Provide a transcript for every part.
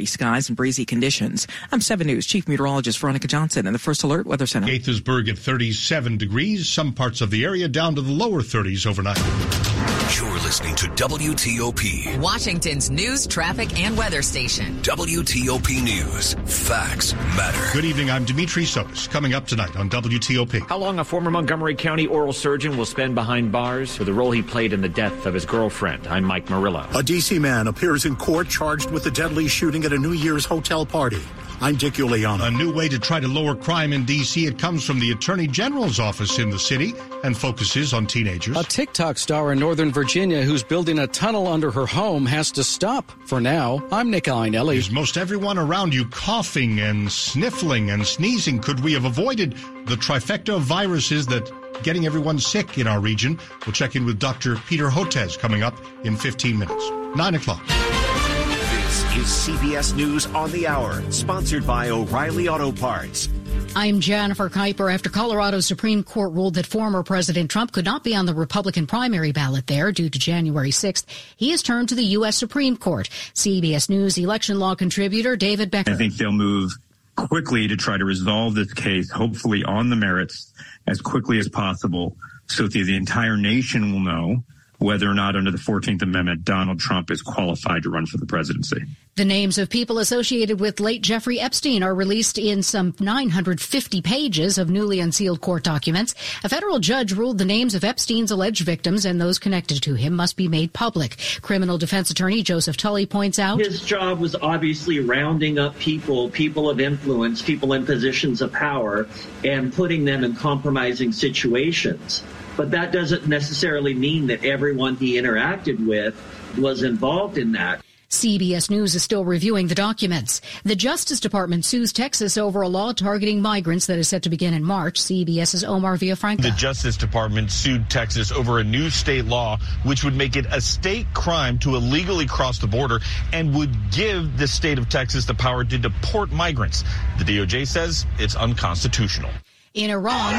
Skies and breezy conditions. I'm 7 News Chief Meteorologist Veronica Johnson in the First Alert Weather Center. Gaithersburg at 37 degrees, some parts of the area down to the lower 30s overnight. You're listening to WTOP, Washington's news, traffic, and weather station. WTOP News. Facts matter. Good evening. I'm Dimitri Sotis. Coming up tonight on WTOP. How long a former Montgomery County oral surgeon will spend behind bars for the role he played in the death of his girlfriend. I'm Mike Murillo. A D.C. man appears in court charged with the deadly shooting at a New Year's hotel party. I'm Dick Uliano. A new way to try to lower crime in D.C. It comes from the Attorney General's office in the city and focuses on teenagers. A TikTok star in Northern Virginia who's building a tunnel under her home has to stop for now. I'm Nick Iannelli. Is most everyone around you coughing and sniffling and sneezing? Could we have avoided the trifecta of viruses that getting everyone sick in our region? We'll check in with Dr. Peter Hotez coming up in 15 minutes. 9 o'clock is CBS News on the Hour, sponsored by O'Reilly Auto Parts. I'm Jennifer Keiper. After Colorado's Supreme Court ruled that former President Trump could not be on the Republican primary ballot there due to January 6th, he has turned to the U.S. Supreme Court. CBS News election law contributor David Becker. I think they'll move quickly to try to resolve this case, hopefully on the merits as quickly as possible, so that the entire nation will know whether or not under the 14th Amendment Donald Trump is qualified to run for the presidency. The names of people associated with late Jeffrey Epstein are released in some 950 pages of newly unsealed court documents. A federal judge ruled the names of Epstein's alleged victims and those connected to him must be made public. Criminal defense attorney Joseph Tully points out his job was obviously rounding up people, people of influence, people in positions of power, and putting them in compromising situations. But that doesn't necessarily mean that everyone he interacted with was involved in that. CBS News is still reviewing the documents. The Justice Department sues Texas over a law targeting migrants that is set to begin in March. CBS's Omar Villafranca. The Justice Department sued Texas over a new state law which would make it a state crime to illegally cross the border and would give the state of Texas the power to deport migrants. The DOJ says it's unconstitutional. In Iran,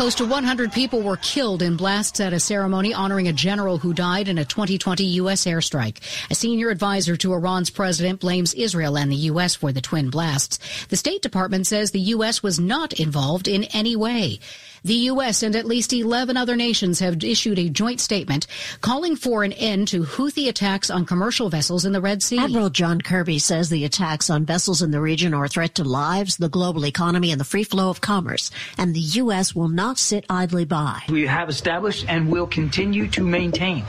Close to 100 people were killed in blasts at a ceremony honoring a general who died in a 2020 U.S. airstrike. A senior advisor to Iran's president blames Israel and the U.S. for the twin blasts. The State Department says the U.S. was not involved in any way. The U.S. and at least 11 other nations have issued a joint statement calling for an end to Houthi attacks on commercial vessels in the Red Sea. Admiral John Kirby says the attacks on vessels in the region are a threat to lives, the global economy, and the free flow of commerce, and the U.S. will not sit idly by. We have established and will continue to maintain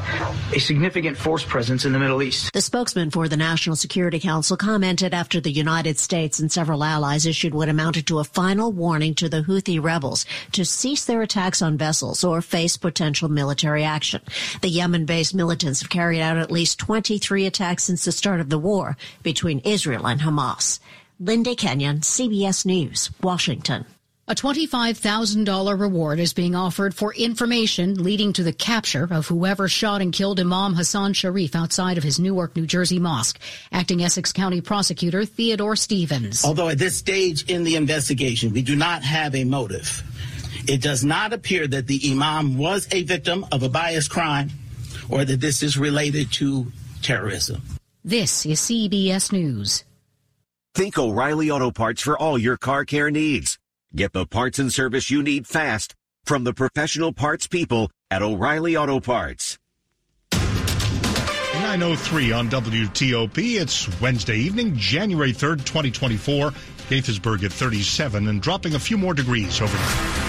a significant force presence in the Middle East. The spokesman for the National Security Council commented after the United States and several allies issued what amounted to a final warning to the Houthi rebels to cease their attacks on vessels or face potential military action. The Yemen-based militants have carried out at least 23 attacks since the start of the war between Israel and Hamas. Linda Kenyon, CBS News, Washington. A $25,000 reward is being offered for information leading to the capture of whoever shot and killed Imam Hassan Sharif outside of his Newark, New Jersey mosque. Acting Essex County Prosecutor Theodore Stevens. Although at this stage in the investigation, we do not have a motive. It does not appear that the Imam was a victim of a biased crime or that this is related to terrorism. This is CBS News. Think O'Reilly Auto Parts for all your car care needs. Get the parts and service you need fast from the professional parts people at O'Reilly Auto Parts. 903 on WTOP. It's Wednesday evening, January 3rd, 2024. Gaithersburg at 37 and dropping a few more degrees overnight.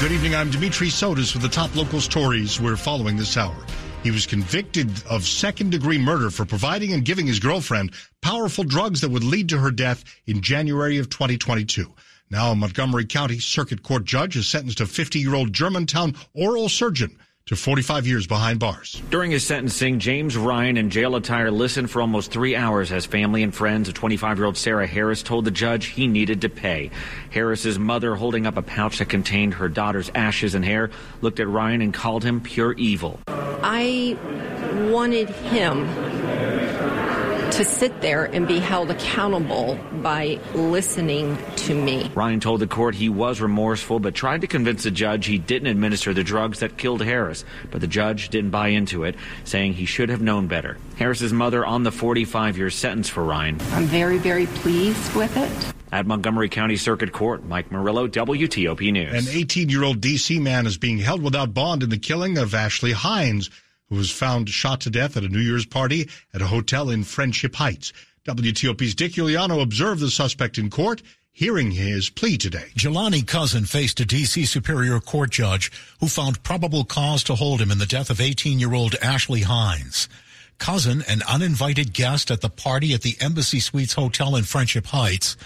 Good evening. I'm Dimitri Sotis with the top local stories we're following this hour. He was convicted of second degree murder for providing and giving his girlfriend powerful drugs that would lead to her death in January of 2022. Now, a Montgomery County Circuit Court judge has sentenced a 50 year old Germantown oral surgeon to 45 years behind bars. During his sentencing, James Ryan in jail attire listened for almost three hours as family and friends of 25-year-old Sarah Harris told the judge he needed to pay. Harris's mother, holding up a pouch that contained her daughter's ashes and hair, looked at Ryan and called him pure evil. I wanted him to sit there and be held accountable by listening to me. Ryan told the court he was remorseful, but tried to convince the judge he didn't administer the drugs that killed Harris. But the judge didn't buy into it, saying he should have known better. Harris's mother on the 45 year sentence for Ryan. I'm very, very pleased with it. At Montgomery County Circuit Court, Mike Murillo, WTOP News. An 18 year old D.C. man is being held without bond in the killing of Ashley Hines, who was found shot to death at a New Year's party at a hotel in Friendship Heights. WTOP's Dick Uliano observed the suspect in court, hearing his plea today. Jelani Cousin faced a D.C. Superior Court judge who found probable cause to hold him in the death of 18 year old Ashley Hines. Cousin, an uninvited guest at the party at the Embassy Suites Hotel in Friendship Heights,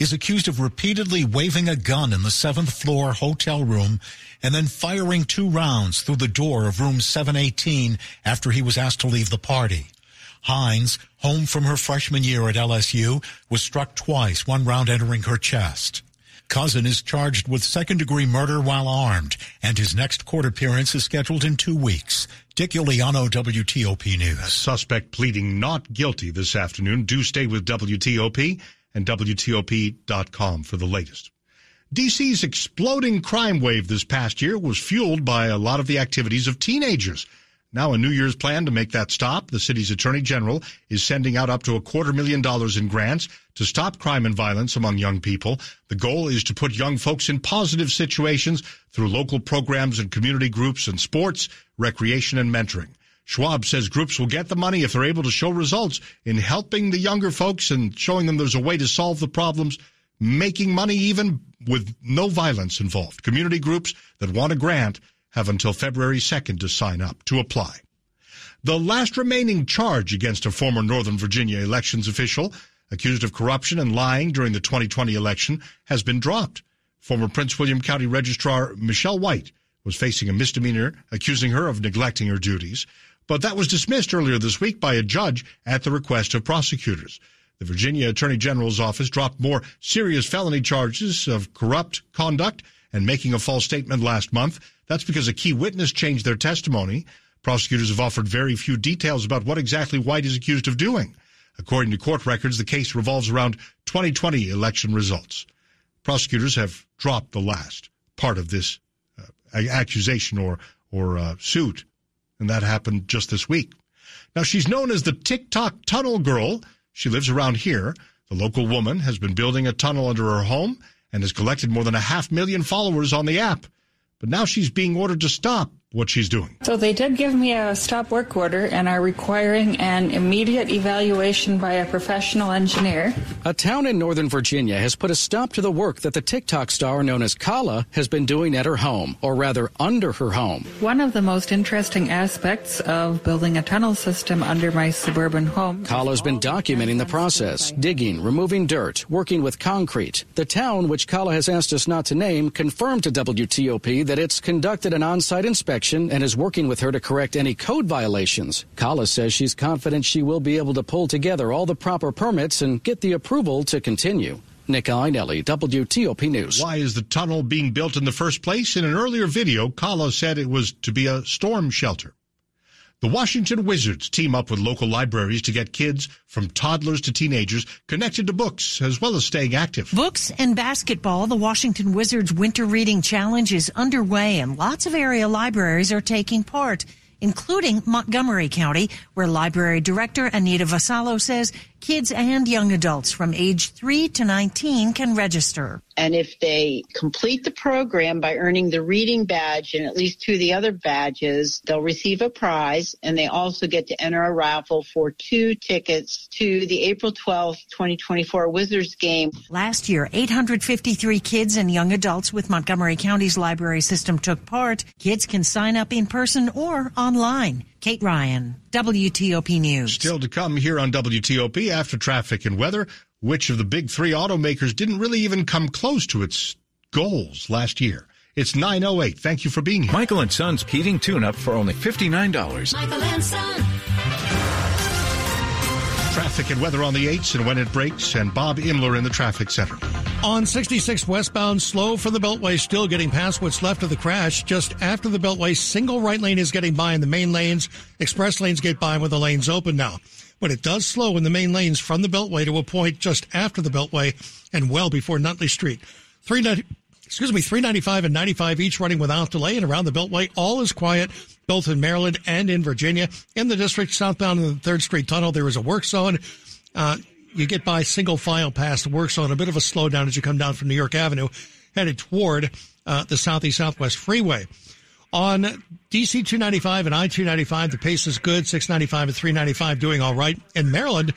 is accused of repeatedly waving a gun in the seventh floor hotel room and then firing two rounds through the door of room 718 after he was asked to leave the party. Hines, home from her freshman year at LSU, was struck twice, one round entering her chest. Cousin is charged with second degree murder while armed, and his next court appearance is scheduled in two weeks. Dick Uliano, WTOP News. Suspect pleading not guilty this afternoon. Do stay with WTOP and WTOP.com for the latest. DC's exploding crime wave this past year was fueled by a lot of the activities of teenagers. Now, a New Year's plan to make that stop. The city's attorney general is sending out up to a quarter million dollars in grants to stop crime and violence among young people. The goal is to put young folks in positive situations through local programs and community groups and sports, recreation, and mentoring. Schwalb says groups will get the money if they're able to show results in helping the younger folks and showing them there's a way to solve the problems, making money even with no violence involved. Community groups that want a grant have until February 2nd to sign up to apply. The last remaining charge against a former Northern Virginia elections official accused of corruption and lying during the 2020 election has been dropped. Former Prince William County Registrar Michelle White was facing a misdemeanor accusing her of neglecting her duties but that was dismissed earlier this week by a judge at the request of prosecutors. The Virginia Attorney General's office dropped more serious felony charges of corrupt conduct and making a false statement last month. That's because a key witness changed their testimony. Prosecutors have offered very few details about what exactly White is accused of doing. According to court records, the case revolves around 2020 election results. Prosecutors have dropped the last part of this uh, accusation or or uh, suit and that happened just this week. Now, she's known as the TikTok Tunnel Girl. She lives around here. The local woman has been building a tunnel under her home and has collected more than a half million followers on the app. But now she's being ordered to stop what she's doing. So they did give me a stop work order and are requiring an immediate evaluation by a professional engineer. A town in Northern Virginia has put a stop to the work that the TikTok star known as Kala has been doing at her home, or rather under her home. One of the most interesting aspects of building a tunnel system under my suburban home. Kala's been documenting the process, digging, removing dirt, working with concrete. The town, which Kala has asked us not to name, confirmed to WTOP that it's conducted an on-site inspection and is working with her to correct any code violations. Kala says she's confident she will be able to pull together all the proper permits and get the approval to continue. Nick Iannelli, WTOP News. Why is the tunnel being built in the first place? In an earlier video, Kala said it was to be a storm shelter. The Washington Wizards team up with local libraries to get kids from toddlers to teenagers connected to books as well as staying active. Books and basketball. The Washington Wizards Winter Reading Challenge is underway and lots of area libraries are taking part including Montgomery County, where Library Director Anita Vassallo says kids and young adults from age 3 to 19 can register. And if they complete the program by earning the reading badge and at least two of the other badges, they'll receive a prize and they also get to enter a raffle for two tickets to the April 12th, 2024 Wizards game. Last year, 853 kids and young adults with Montgomery County's library system took part. Kids can sign up in person or online. Kate Ryan, WTOP News. Still to come here on WTOP after traffic and weather. Which of the big three automakers didn't really even come close to its goals last year? It's 908. Thank you for being here. Michael and Son's heating tune up for only $59. Michael and Son. Traffic and weather on the 8s and when it breaks, and Bob Imler in the traffic center. On 66 westbound, slow for the Beltway, still getting past what's left of the crash. Just after the Beltway, single right lane is getting by in the main lanes. Express lanes get by with the lanes open now. but it does slow in the main lanes from the Beltway to a point just after the Beltway and well before Nutley Street. 390, excuse me, 395 and 95 each running without delay and around the Beltway. All is quiet both in Maryland and in Virginia. In the district southbound in the 3rd Street Tunnel, there is a work zone. Uh, you get by single file past the work zone, a bit of a slowdown as you come down from New York Avenue, headed toward uh, the Southeast Southwest Freeway. On DC 295 and I 295, the pace is good. 695 and 395 doing all right. In Maryland,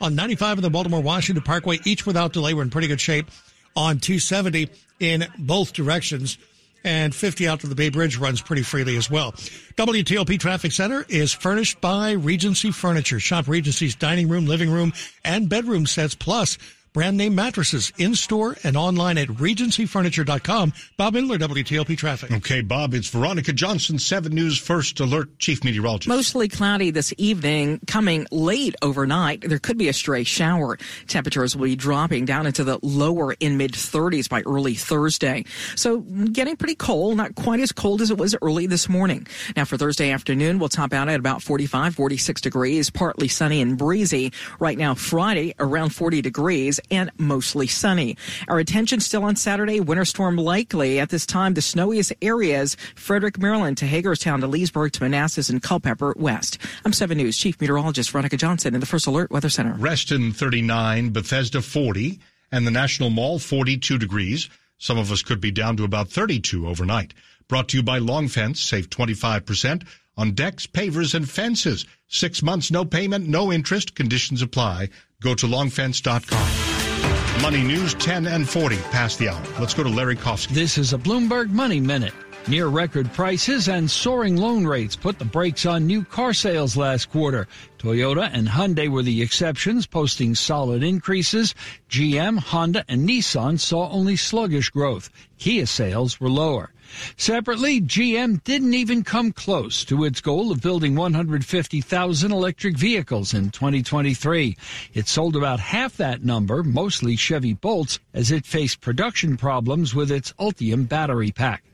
on 95 and the Baltimore Washington Parkway, each without delay, we're in pretty good shape. On 270 in both directions and 50 out to the Bay Bridge runs pretty freely as well. WTOP Traffic Center is furnished by Regency Furniture. Shop Regency's dining room, living room, and bedroom sets, plus brand name mattresses in store and online at regencyfurniture.com. Bob Imler, WTOP Traffic. Okay, Bob, it's Veronica Johnson, 7 News First Alert Chief Meteorologist. Mostly cloudy this evening, coming late overnight. There could be a stray shower. Temperatures will be dropping down into the lower in mid 30s by early Thursday. So getting pretty cold, not quite as cold as it was early this morning. Now for Thursday afternoon, we'll top out at about 45, 46 degrees, partly sunny and breezy. Right now, Friday, around 40 degrees and mostly sunny. Our attention still on Saturday, winter storm likely. At this time, the snowiest areas, Frederick, Maryland to Hagerstown to Leesburg to Manassas and Culpeper West. I'm 7 News Chief Meteorologist Veronica Johnson in the First Alert Weather Center. Reston 39, Bethesda 40, and the National Mall 42 degrees. Some of us could be down to about 32 overnight. Brought to you by Long Fence. Save 25% on decks, pavers, and fences. Six months, no payment, no interest. Conditions apply. Go to longfence.com. Money News 10 and 40 past the hour. Let's go to Larry Kofsky. This is a Bloomberg Money Minute. Near record prices and soaring loan rates put the brakes on new car sales last quarter. Toyota and Hyundai were the exceptions, posting solid increases. GM, Honda, and Nissan saw only sluggish growth. Kia sales were lower. Separately, GM didn't even come close to its goal of building 150,000 electric vehicles in 2023. It sold about half that number, mostly Chevy Bolts, as it faced production problems with its Ultium battery pack.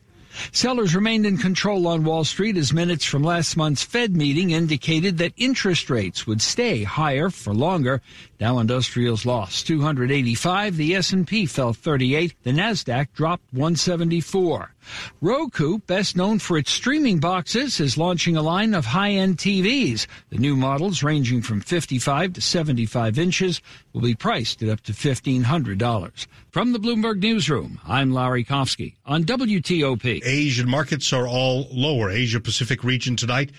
Sellers remained in control on Wall Street as minutes from last month's Fed meeting indicated that interest rates would stay higher for longer. Dow Industrials lost 285, the S&P fell 38, the Nasdaq dropped 174. Roku, best known for its streaming boxes, is launching a line of high-end TVs. The new models, ranging from 55 to 75 inches, will be priced at up to $1,500. From the Bloomberg Newsroom, I'm Larry Kofsky on WTOP. Asian markets are all lower. Asia Pacific region tonight.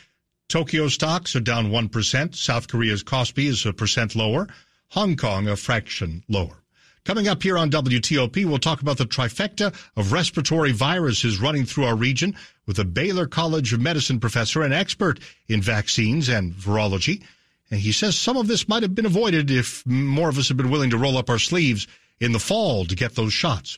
Tokyo stocks are down 1%. South Korea's Kospi is a percent lower. Hong Kong a fraction lower. Coming up here on WTOP, we'll talk about the trifecta of respiratory viruses running through our region with a Baylor College of Medicine professor and expert in vaccines and virology. And he says some of this might have been avoided if more of us had been willing to roll up our sleeves in the fall to get those shots.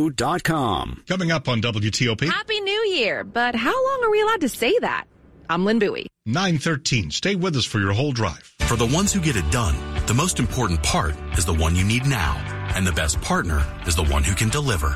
biglou.com. Coming up on WTOP. Happy New Year, but how long are we allowed to say that? I'm Lynn Bowie. 913. Stay with us for your whole drive. For the ones who get it done, the most important part is the one you need now. And the best partner is the one who can deliver.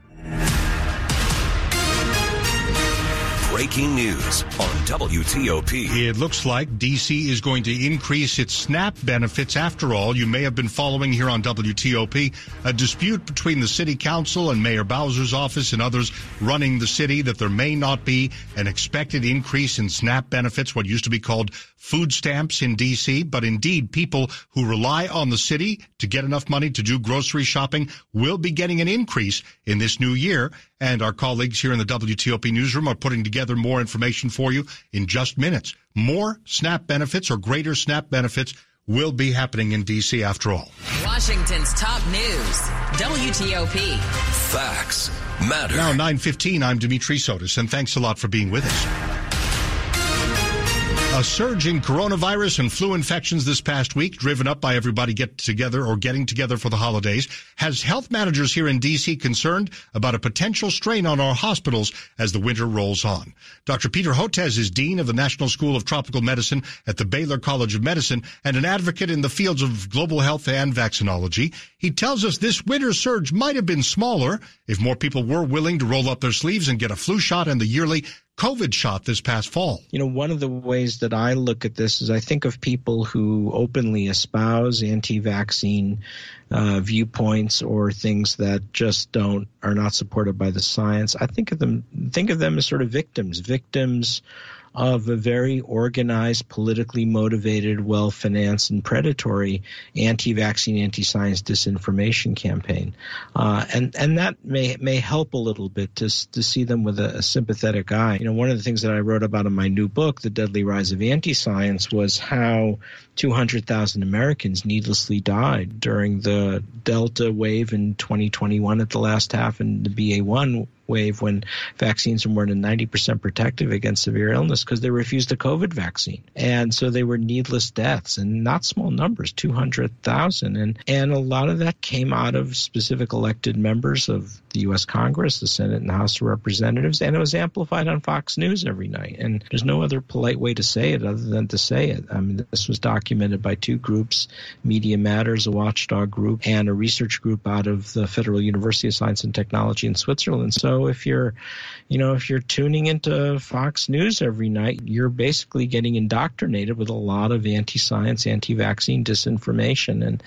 Breaking news on WTOP. It looks like DC is going to increase its SNAP benefits. After all, you may have been following here on WTOP a dispute between the city council and Mayor Bowser's office and others running the city that there may not be an expected increase in SNAP benefits, what used to be called food stamps in DC. But indeed, people who rely on the city to get enough money to do grocery shopping will be getting an increase in this new year. And our colleagues here in the WTOP newsroom are putting together more information for you in just minutes. More SNAP benefits or greater SNAP benefits will be happening in D.C. after all. Washington's top news, WTOP. Facts matter. Now, 9.15, I'm Dimitri Sotis, and thanks a lot for being with us. A surge in coronavirus and flu infections this past week, driven up by everybody get together or getting together for the holidays, has health managers here in D.C. concerned about a potential strain on our hospitals as the winter rolls on. Dr. Peter Hotez is Dean of the National School of Tropical Medicine at the Baylor College of Medicine and an advocate in the fields of global health and vaccinology. He tells us this winter surge might have been smaller if more people were willing to roll up their sleeves and get a flu shot and the yearly COVID shot this past fall. You know, one of the ways that I look at this is I think of people who openly espouse anti-vaccine uh, viewpoints or things that just don't are not supported by the science. I think of them think of them as sort of victims, victims of a very organized, politically motivated, well financed, and predatory anti vaccine, anti science disinformation campaign. Uh, and, and that may, may help a little bit to, to see them with a, a, sympathetic eye. You know, one of the things that I wrote about in my new book, The Deadly Rise of Anti Science, was how 200,000 Americans needlessly died during the Delta wave in 2021 at the last half and the BA1 wave when vaccines are more than 90% protective against severe illness because they refused a COVID vaccine. And so they were needless deaths and not small numbers, 200,000. And, and a lot of that came out of specific elected members of the U.S. Congress, the Senate and the House of Representatives, and it was amplified on Fox News every night. And there's no other polite way to say it other than to say it. I mean, this was documented by two groups, Media Matters, a watchdog group, and a research group out of the Federal University of Science and Technology in Switzerland. So if you're, you know, if you're tuning into Fox News every night, you're basically getting indoctrinated with a lot of anti-science, anti-vaccine disinformation, and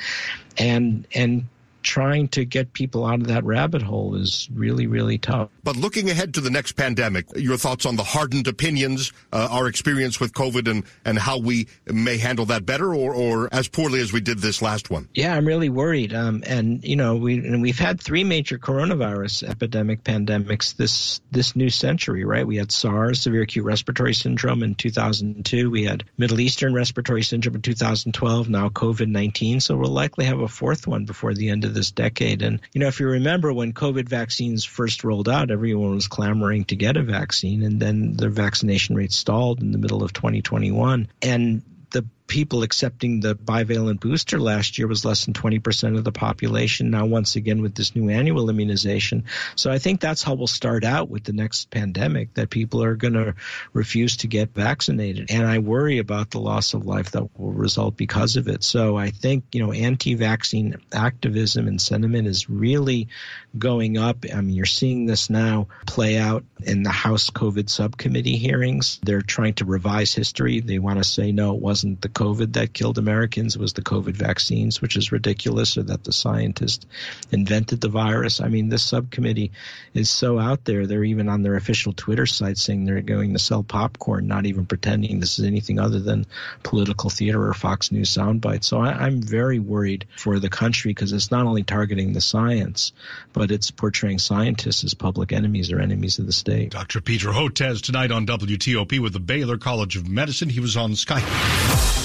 and and trying to get people out of that rabbit hole is really, really tough. But looking ahead to the next pandemic, your thoughts on the hardened opinions, uh, our experience with COVID, and, and how we may handle that better or, or as poorly as we did this last one? Yeah, I'm really worried. Um, and, you know, we, and we've had three major coronavirus epidemic pandemics this, this new century, right? We had SARS, severe acute respiratory syndrome in 2002. We had Middle Eastern respiratory syndrome in 2012, now COVID 19. So we'll likely have a fourth one before the end of this decade. And, you know, if you remember when COVID vaccines first rolled out, everyone was clamoring to get a vaccine, and then the vaccination rate stalled in the middle of 2021. And the people accepting the bivalent booster last year was less than 20% of the population. Now, once again, with this new annual immunization. So I think that's how we'll start out with the next pandemic, that people are going to refuse to get vaccinated. And I worry about the loss of life that will result because of it. So I think, you know, anti-vaccine activism and sentiment is really going up. I mean, you're seeing this now play out in the House COVID subcommittee hearings. They're trying to revise history. They want to say, no, it wasn't the COVID that killed Americans was the COVID vaccines, which is ridiculous, or that the scientists invented the virus. I mean, this subcommittee is so out there. They're even on their official Twitter site saying they're going to sell popcorn, not even pretending this is anything other than political theater or Fox News soundbite. So I, I'm very worried for the country because it's not only targeting the science, but it's portraying scientists as public enemies or enemies of the state. Dr. Peter Hotez tonight on WTOP with the Baylor College of Medicine. He was on Skype.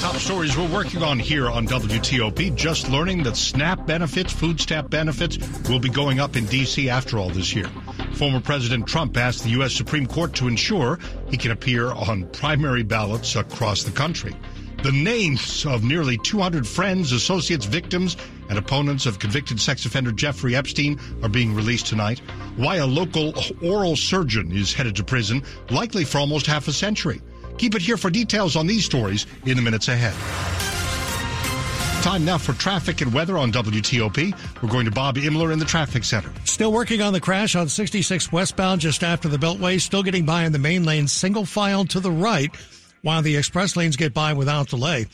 Top stories we're working on here on WTOP. Just learning that SNAP benefits, food stamp benefits, will be going up in D.C. after all this year. Former President Trump asked the U.S. Supreme Court to ensure he can appear on primary ballots across the country. The names of nearly 200 friends, associates, victims, and opponents of convicted sex offender Jeffrey Epstein are being released tonight. Why a local oral surgeon is headed to prison, likely for almost half a century. Keep it here for details on these stories in the minutes ahead. Time now for traffic and weather on WTOP. We're going to Bob Imler in the traffic center. Still working on the crash on 66 westbound just after the Beltway. Still getting by in the main lane, single file to the right, while the express lanes get by without delay.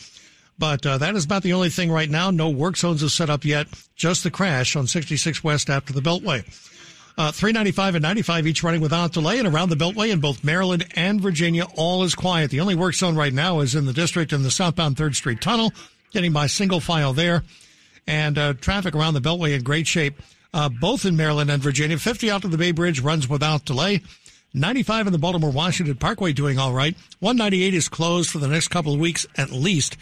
But uh, that is about the only thing right now. No work zones are set up yet. Just the crash on 66 west after the Beltway. Uh, 395 and 95 each running without delay and around the Beltway in both Maryland and Virginia, all is quiet. The only work zone right now is in the district in the southbound 3rd Street Tunnel, getting by single file there. And uh, traffic around the Beltway in great shape, uh, both in Maryland and Virginia. 50 out to the Bay Bridge runs without delay. 95 in the Baltimore Washington Parkway doing all right. 198 is closed for the next couple of weeks at least.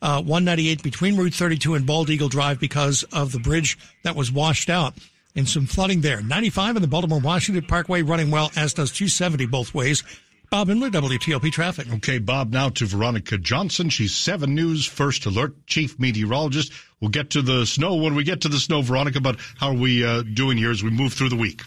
Uh, 198 between Route 32 and Bald Eagle Drive because of the bridge that was washed out and some flooding there. 95 in the Baltimore Washington Parkway running well, as does 270 both ways. Bob Imler, WTOP Traffic. Okay, Bob, now to Veronica Johnson. She's 7 News First Alert Chief Meteorologist. We'll get to the snow when we get to the snow, Veronica, but how are we uh, doing here as we move through the week?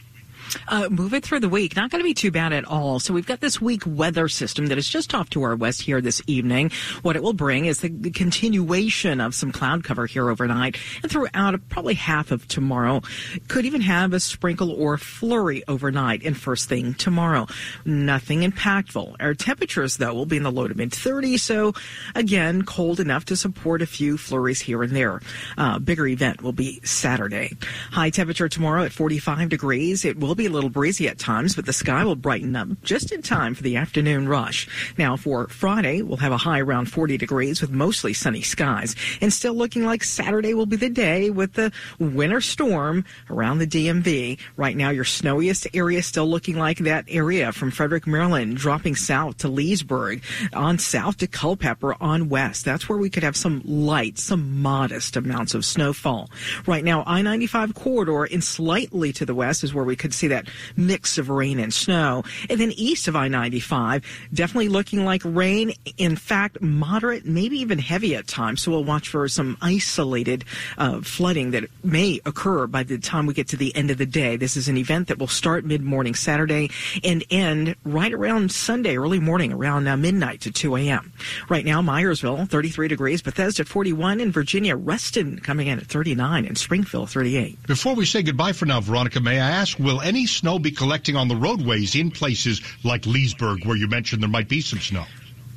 Uh, moving through the week, not going to be too bad at all. So we've got this weak weather system that is just off to our west here this evening. What it will bring is the, the continuation of some cloud cover here overnight and throughout probably half of tomorrow. Could even have a sprinkle or flurry overnight and first thing tomorrow. Nothing impactful. Our temperatures, though, will be in the low to mid 30s. So again, cold enough to support a few flurries here and there. Uh, bigger event will be Saturday. High temperature tomorrow at 45 degrees. It will be a little breezy at times, but the sky will brighten up just in time for the afternoon rush. Now, for Friday, we'll have a high around 40 degrees with mostly sunny skies, and still looking like Saturday will be the day with the winter storm around the DMV. Right now, your snowiest area still looking like that area from Frederick, Maryland, dropping south to Leesburg, on south to Culpeper, on west. That's where we could have some light, some modest amounts of snowfall. Right now, I-95 corridor and slightly to the west is where we could see that mix of rain and snow. And then east of I-95, definitely looking like rain. In fact, moderate, maybe even heavy at times. So we'll watch for some isolated uh, flooding that may occur by the time we get to the end of the day. This is an event that will start mid-morning Saturday and end right around Sunday, early morning, around uh, midnight to 2 a.m. Right now, Myersville, 33 degrees, Bethesda, 41, in Virginia, Reston coming in at 39, and Springfield, 38. Before we say goodbye for now, Veronica, may I ask, will any snow be collecting on the roadways in places like Leesburg, where you mentioned there might be some snow?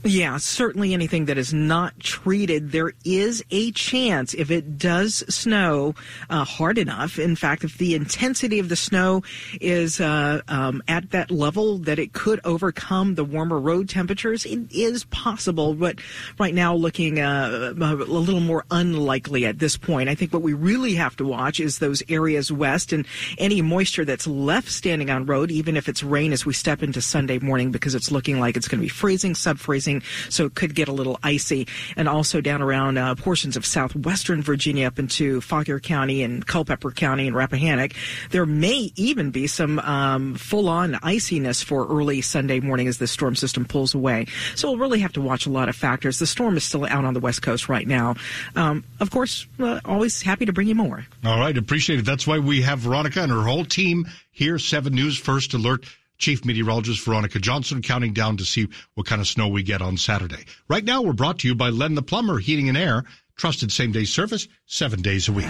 Yeah, certainly anything that is not treated, there is a chance if it does snow uh, hard enough. In fact, if the intensity of the snow is uh, um, at that level that it could overcome the warmer road temperatures, it is possible. But right now, looking uh, a little more unlikely at this point. I think what we really have to watch is those areas west and any moisture that's left standing on road, even if it's rain as we step into Sunday morning, because it's looking like it's going to be freezing, sub freezing so it could get a little icy. And also down around uh, portions of southwestern Virginia up into Fauquier County and Culpeper County and Rappahannock. There may even be some um, full-on iciness for early Sunday morning as the storm system pulls away. So we'll really have to watch a lot of factors. The storm is still out on the west coast right now. Um, of course, uh, always happy to bring you more. All right, appreciate it. That's why we have Veronica and her whole team here. Seven News First Alert Chief Meteorologist Veronica Johnson counting down to see what kind of snow we get on Saturday. Right now, we're brought to you by Len the Plumber Heating and Air. Trusted same day service, seven days a week.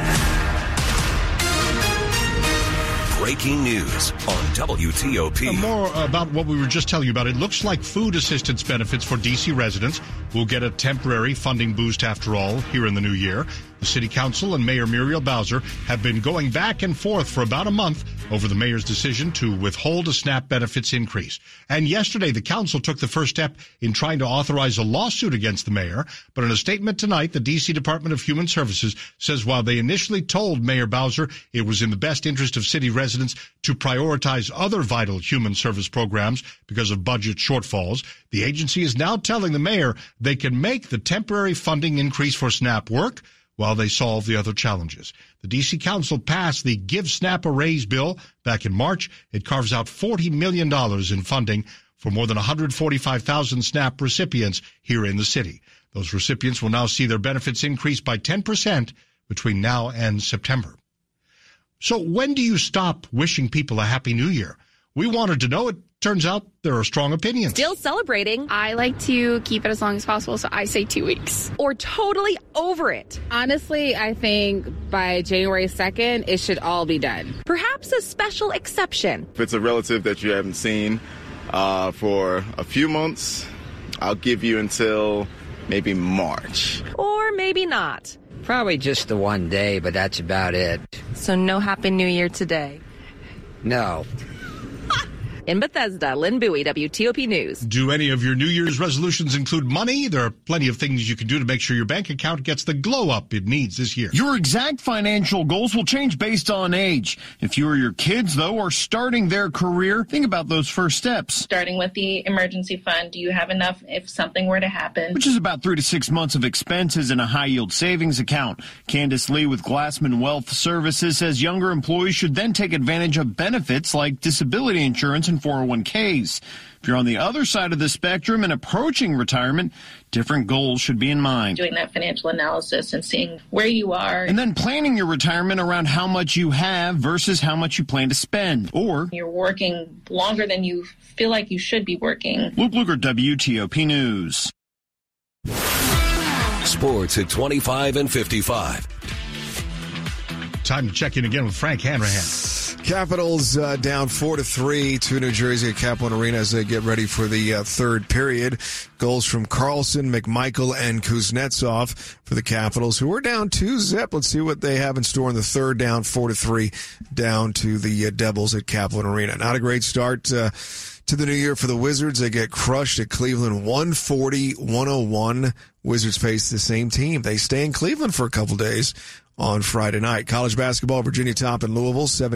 Breaking news on WTOP. Uh, more about what we were just telling you about. It looks like food assistance benefits for D.C. residents will get a temporary funding boost after all here in the new year. The city council and Mayor Muriel Bowser have been going back and forth for about a month over the mayor's decision to withhold a SNAP benefits increase. And yesterday, the council took the first step in trying to authorize a lawsuit against the mayor. But in a statement tonight, the D.C. Department of Human Services says while they initially told Mayor Bowser it was in the best interest of city residents to prioritize other vital human service programs because of budget shortfalls, the agency is now telling the mayor they can make the temporary funding increase for SNAP work while they solve the other challenges. The D.C. Council passed the Give SNAP a Raise bill back in March. It carves out $40 million in funding for more than 145,000 SNAP recipients here in the city. Those recipients will now see their benefits increase by 10% between now and September. So when do you stop wishing people a happy new year? We wanted to know. It turns out there are strong opinions. Still celebrating. I like to keep it as long as possible, so I say two weeks. Or totally over it. Honestly, I think by January 2nd, it should all be done. Perhaps a special exception. If it's a relative that you haven't seen uh, for a few months, I'll give you until maybe March. Or maybe not. Probably just the one day, but that's about it. So no Happy New Year today? No. In Bethesda, Lynn Bowie, WTOP News. Do any of your New Year's resolutions include money? There are plenty of things you can do to make sure your bank account gets the glow up it needs this year. Your exact financial goals will change based on age. If you or your kids, though, are starting their career, think about those first steps. Starting with the emergency fund, do you have enough if something were to happen? Which is about three to six months of expenses in a high yield savings account. Candace Lee with Glassman Wealth Services says younger employees should then take advantage of benefits like disability insurance and 401ks. If you're on the other side of the spectrum and approaching retirement, different goals should be in mind. Doing that financial analysis and seeing where you are. And then planning your retirement around how much you have versus how much you plan to spend. Or you're working longer than you feel like you should be working. Luke Lukert, WTOP News. Sports at 25 and 55. Time to check in again with Frank Hanrahan. Capitals uh, down four to three to New Jersey at Cap One Arena as they get ready for the uh, third period. Goals from Carlson, McMichael, and Kuznetsov for the Capitals, who are down two zip. Let's see what they have in store in the third. Down four to three, down to the uh, Devils at Cap One Arena. Not a great start. Uh, to the new year for the Wizards. They get crushed at Cleveland 140 101. Wizards face the same team. They stay in Cleveland for a couple days on Friday night. College basketball, Virginia top in Louisville, 7